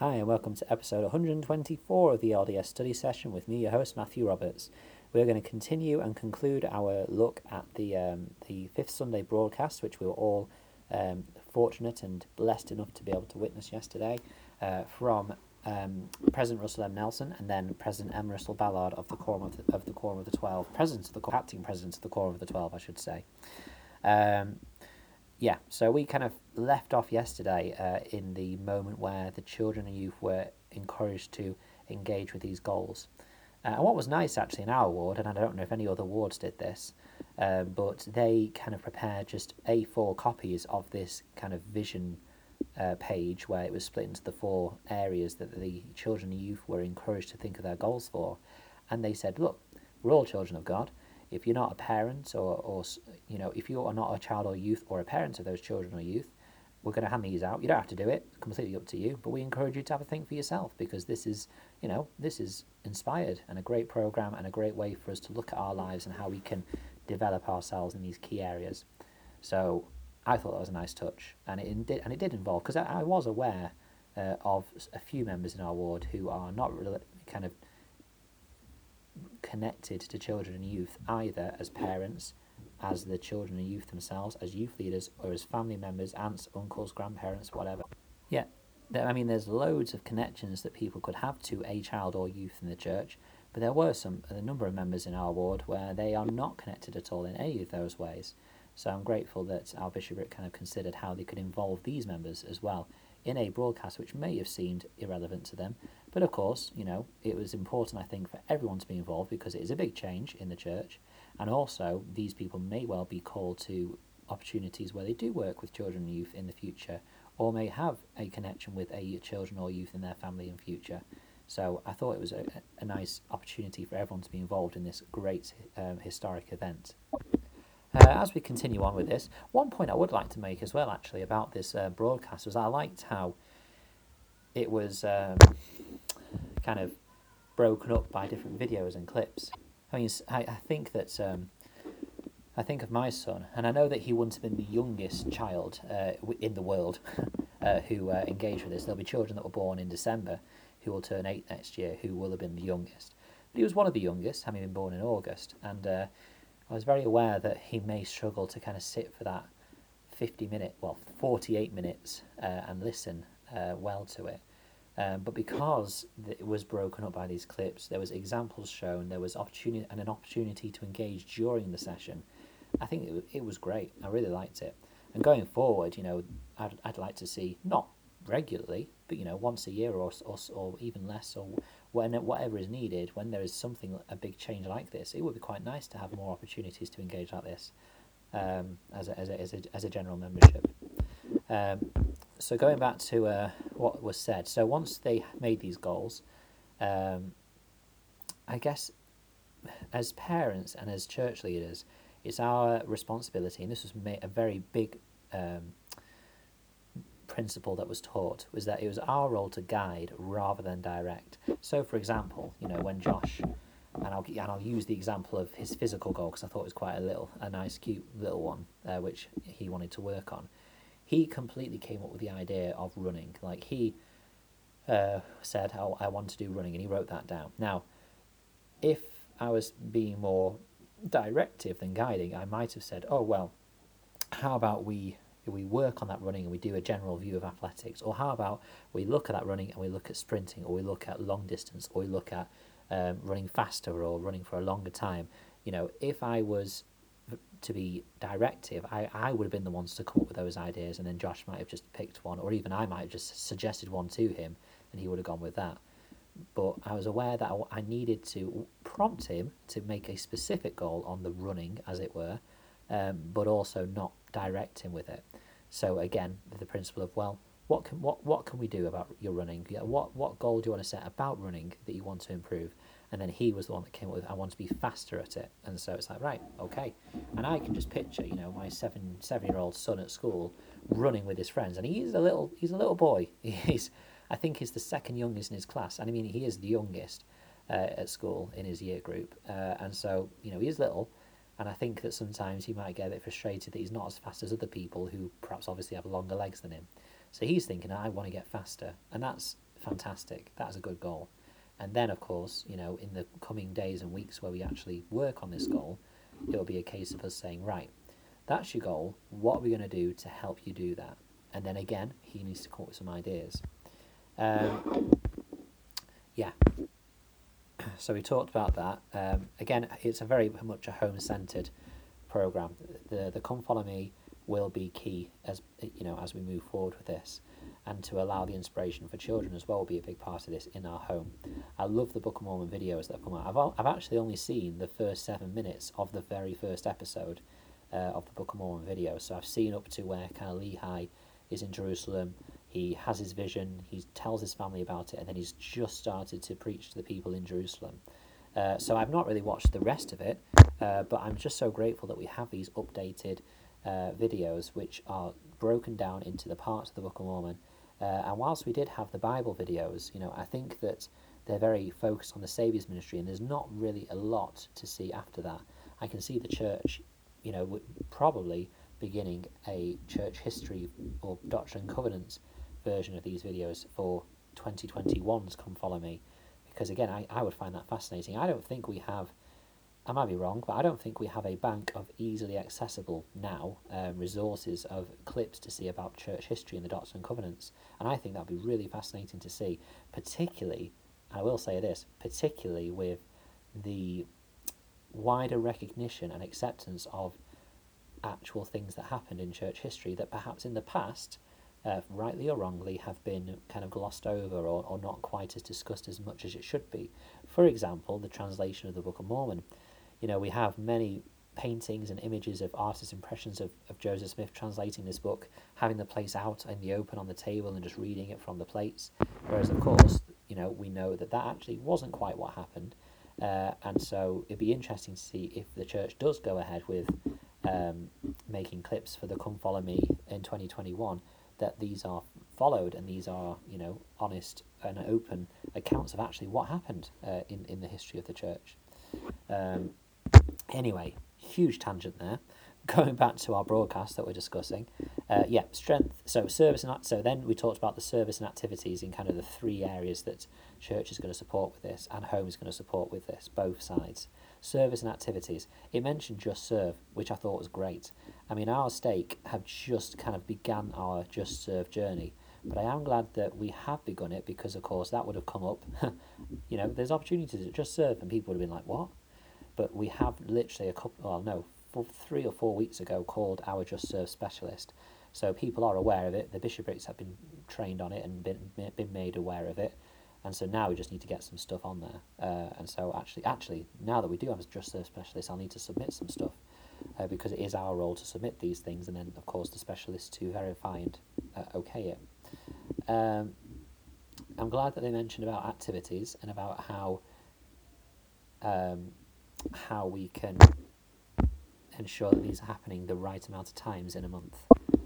Hi, and welcome to episode 124 of the LDS study session with me, your host Matthew Roberts. We're going to continue and conclude our look at the um, the fifth Sunday broadcast, which we were all um, fortunate and blessed enough to be able to witness yesterday, uh, from um, President Russell M. Nelson and then President M. Russell Ballard of the Quorum of the, of the Quorum of the Twelve, President of the acting President of the Quorum of the Twelve, I should say. Um, yeah, so we kind of left off yesterday uh, in the moment where the children and youth were encouraged to engage with these goals. Uh, and what was nice actually in our ward, and I don't know if any other wards did this, uh, but they kind of prepared just A4 copies of this kind of vision uh, page where it was split into the four areas that the children and youth were encouraged to think of their goals for. And they said, look, we're all children of God if you're not a parent or, or you know if you are not a child or youth or a parent of those children or youth we're going to hand these out. You don't have to do it. It's completely up to you. But we encourage you to have a think for yourself because this is you know this is inspired and a great program and a great way for us to look at our lives and how we can develop ourselves in these key areas. So i thought that was a nice touch. And it did and it did involve because I, I, was aware uh, of a few members in our ward who are not really kind of connected to children and youth either as parents, as the children and youth themselves, as youth leaders, or as family members, aunts, uncles, grandparents, whatever. Yeah, I mean, there's loads of connections that people could have to a child or youth in the church, but there were some a number of members in our ward where they are not connected at all in any of those ways. So I'm grateful that our bishopric kind of considered how they could involve these members as well in a broadcast which may have seemed irrelevant to them. But of course, you know, it was important, I think, for everyone to be involved because it is a big change in the church. And also, these people may well be called to opportunities where they do work with children and youth in the future or may have a connection with a children or youth in their family in future. So I thought it was a, a nice opportunity for everyone to be involved in this great um, historic event. Uh, as we continue on with this, one point I would like to make as well, actually, about this uh, broadcast was I liked how it was um, kind of broken up by different videos and clips. I mean, I, I think that um, I think of my son, and I know that he wouldn't have been the youngest child uh, in the world uh, who uh, engaged with this. There'll be children that were born in December who will turn eight next year who will have been the youngest. But he was one of the youngest, having been born in August, and uh, I was very aware that he may struggle to kind of sit for that 50 minute, well, 48 minutes uh, and listen uh, well to it. Um, but because it was broken up by these clips, there was examples shown, there was opportunity and an opportunity to engage during the session. I think it, it was great. I really liked it. And going forward, you know, I'd, I'd like to see not regularly, but you know, once a year or or, or even less, or when whatever is needed, when there is something a big change like this, it would be quite nice to have more opportunities to engage like this um, as, a, as, a, as, a, as a general membership. Um, so going back to uh, what was said, so once they made these goals, um, I guess as parents and as church leaders, it's our responsibility, and this was a very big um, principle that was taught was that it was our role to guide rather than direct. So, for example, you know, when Josh, and I'll and I'll use the example of his physical goal because I thought it was quite a little, a nice, cute little one, uh, which he wanted to work on. He completely came up with the idea of running. Like he uh, said, "Oh, I want to do running," and he wrote that down. Now, if I was being more directive than guiding, I might have said, "Oh well, how about we we work on that running and we do a general view of athletics? Or how about we look at that running and we look at sprinting, or we look at long distance, or we look at um, running faster or running for a longer time? You know, if I was to be directive, I, I would have been the ones to come up with those ideas, and then Josh might have just picked one, or even I might have just suggested one to him, and he would have gone with that. But I was aware that I needed to prompt him to make a specific goal on the running, as it were, um, but also not direct him with it. So again, the principle of well, what can what what can we do about your running? What what goal do you want to set about running that you want to improve? And then he was the one that came up with I want to be faster at it. And so it's like right, okay. And I can just picture you know my seven seven year old son at school running with his friends, and he's a little he's a little boy. He's I think he's the second youngest in his class, and I mean he is the youngest uh, at school in his year group. Uh, and so you know he is little and I think that sometimes he might get a bit frustrated that he's not as fast as other people who perhaps obviously have longer legs than him. So he's thinking, I want to get faster. And that's fantastic. That's a good goal. And then, of course, you know, in the coming days and weeks where we actually work on this goal, it'll be a case of us saying, right, that's your goal. What are we going to do to help you do that? And then again, he needs to come up with some ideas. Um, yeah. So we talked about that. Um, again, it's a very much a home-centered program. The the come follow me will be key as you know as we move forward with this, and to allow the inspiration for children as well will be a big part of this in our home. I love the Book of Mormon videos that have come out. I've I've actually only seen the first seven minutes of the very first episode uh, of the Book of Mormon video, so I've seen up to where kind of Lehi is in Jerusalem. He has his vision. He tells his family about it, and then he's just started to preach to the people in Jerusalem. Uh, so I've not really watched the rest of it, uh, but I'm just so grateful that we have these updated uh, videos which are broken down into the parts of the Book of Mormon. Uh, and whilst we did have the Bible videos, you know, I think that they're very focused on the Saviour's ministry, and there's not really a lot to see after that. I can see the church, you know, probably beginning a church history or Doctrine and Covenants version of these videos for 2021's Come Follow Me, because again, I, I would find that fascinating. I don't think we have I might be wrong, but I don't think we have a bank of easily accessible now um, resources of clips to see about church history and the Doctrine and Covenants. And I think that'd be really fascinating to see, particularly, I will say this, particularly with the wider recognition and acceptance of actual things that happened in church history that perhaps in the past, uh, rightly or wrongly, have been kind of glossed over or, or not quite as discussed as much as it should be. For example, the translation of the Book of Mormon you know, we have many paintings and images of artists' impressions of, of Joseph Smith translating this book, having the place out in the open on the table and just reading it from the plates. Whereas, of course, you know, we know that that actually wasn't quite what happened. Uh, and so it'd be interesting to see if the church does go ahead with um, making clips for the Come Follow Me in 2021, that these are followed and these are, you know, honest and open accounts of actually what happened uh, in, in the history of the church. Um, Anyway, huge tangent there. Going back to our broadcast that we're discussing, uh, yeah, strength. So service and so then we talked about the service and activities in kind of the three areas that church is going to support with this, and home is going to support with this, both sides. Service and activities. It mentioned just serve, which I thought was great. I mean, our stake have just kind of began our just serve journey, but I am glad that we have begun it because, of course, that would have come up. you know, there's opportunities to just serve, and people would have been like, "What? But we have literally a couple, well, no, four, three or four weeks ago called our Just Serve Specialist. So people are aware of it. The bishoprics have been trained on it and been been made aware of it, and so now we just need to get some stuff on there. Uh, and so actually, actually, now that we do have a Just Serve Specialist, I'll need to submit some stuff uh, because it is our role to submit these things, and then of course the specialist to verify and uh, okay it. Um, I'm glad that they mentioned about activities and about how um, how we can ensure that these are happening the right amount of times in a month.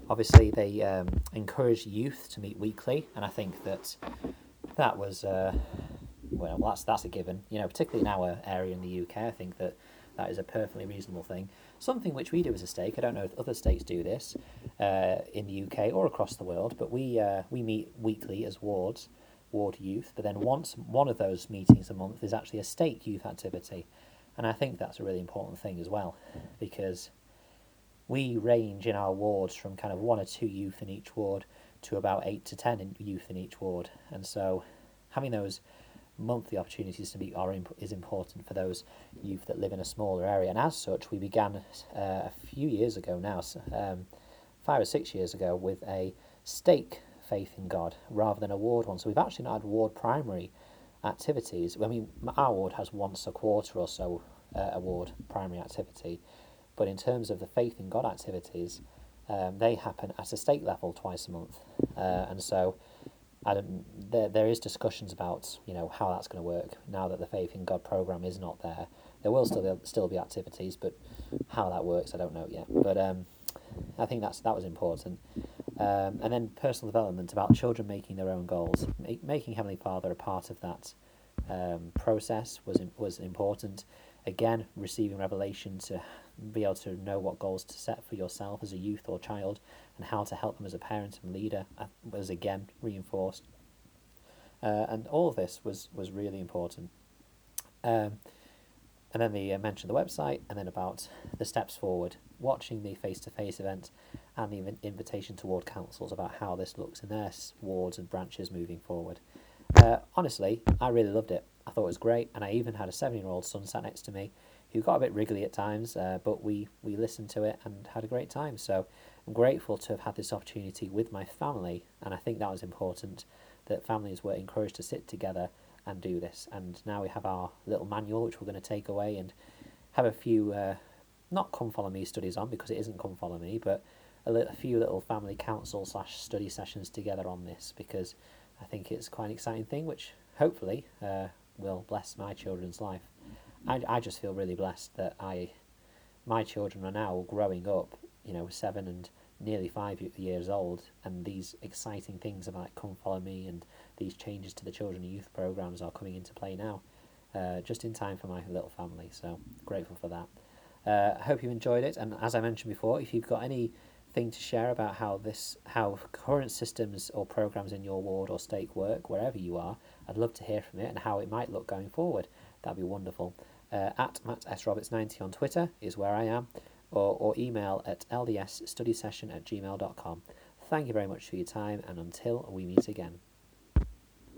Obviously, they um, encourage youth to meet weekly, and I think that that was uh, well, that's that's a given. You know, particularly in our area in the UK, I think that that is a perfectly reasonable thing. Something which we do as a stake. I don't know if other states do this uh, in the UK or across the world, but we uh, we meet weekly as wards, ward youth. But then once one of those meetings a month is actually a stake youth activity. And I think that's a really important thing as well, because we range in our wards from kind of one or two youth in each ward to about eight to ten youth in each ward. And so having those monthly opportunities to meet are imp- is important for those youth that live in a smaller area. And as such, we began uh, a few years ago now, um, five or six years ago, with a stake faith in God rather than a ward one. So we've actually not had ward primary activities. I mean, our ward has once a quarter or so uh, award primary activity, but in terms of the faith in God activities, um, they happen at a state level twice a month, uh, and so there there is discussions about you know how that's going to work now that the faith in God program is not there. There will still be, still be activities, but how that works, I don't know yet. But um, I think that's that was important. Um, and then personal development about children making their own goals, making Heavenly Father a part of that um, process was was important. Again, receiving revelation to be able to know what goals to set for yourself as a youth or child, and how to help them as a parent and leader uh, was again reinforced. Uh, and all of this was, was really important. Um, and then they uh, mentioned the website, and then about the steps forward, watching the face to face event, and the inv- invitation toward councils about how this looks in their wards and branches moving forward. Uh, honestly, I really loved it. I thought it was great, and I even had a seven year old son sat next to me who got a bit wriggly at times, uh, but we, we listened to it and had a great time. So I'm grateful to have had this opportunity with my family, and I think that was important that families were encouraged to sit together and do this. And now we have our little manual, which we're going to take away and have a few, uh, not come follow me studies on because it isn't come follow me, but a, a few little family council slash study sessions together on this because I think it's quite an exciting thing, which hopefully uh, will bless my children's life. I, I just feel really blessed that I, my children are now growing up, you know, seven and nearly five years old, and these exciting things about Come Follow Me and these changes to the children and youth programs are coming into play now, uh, just in time for my little family. So grateful for that. Uh, I hope you enjoyed it, and as I mentioned before, if you've got anything to share about how this, how current systems or programs in your ward or stake work, wherever you are, I'd love to hear from it and how it might look going forward. That'd be wonderful. Uh, at Matt S. Roberts 90 on Twitter is where I am, or, or email at ldsstudysession at gmail.com. Thank you very much for your time, and until we meet again.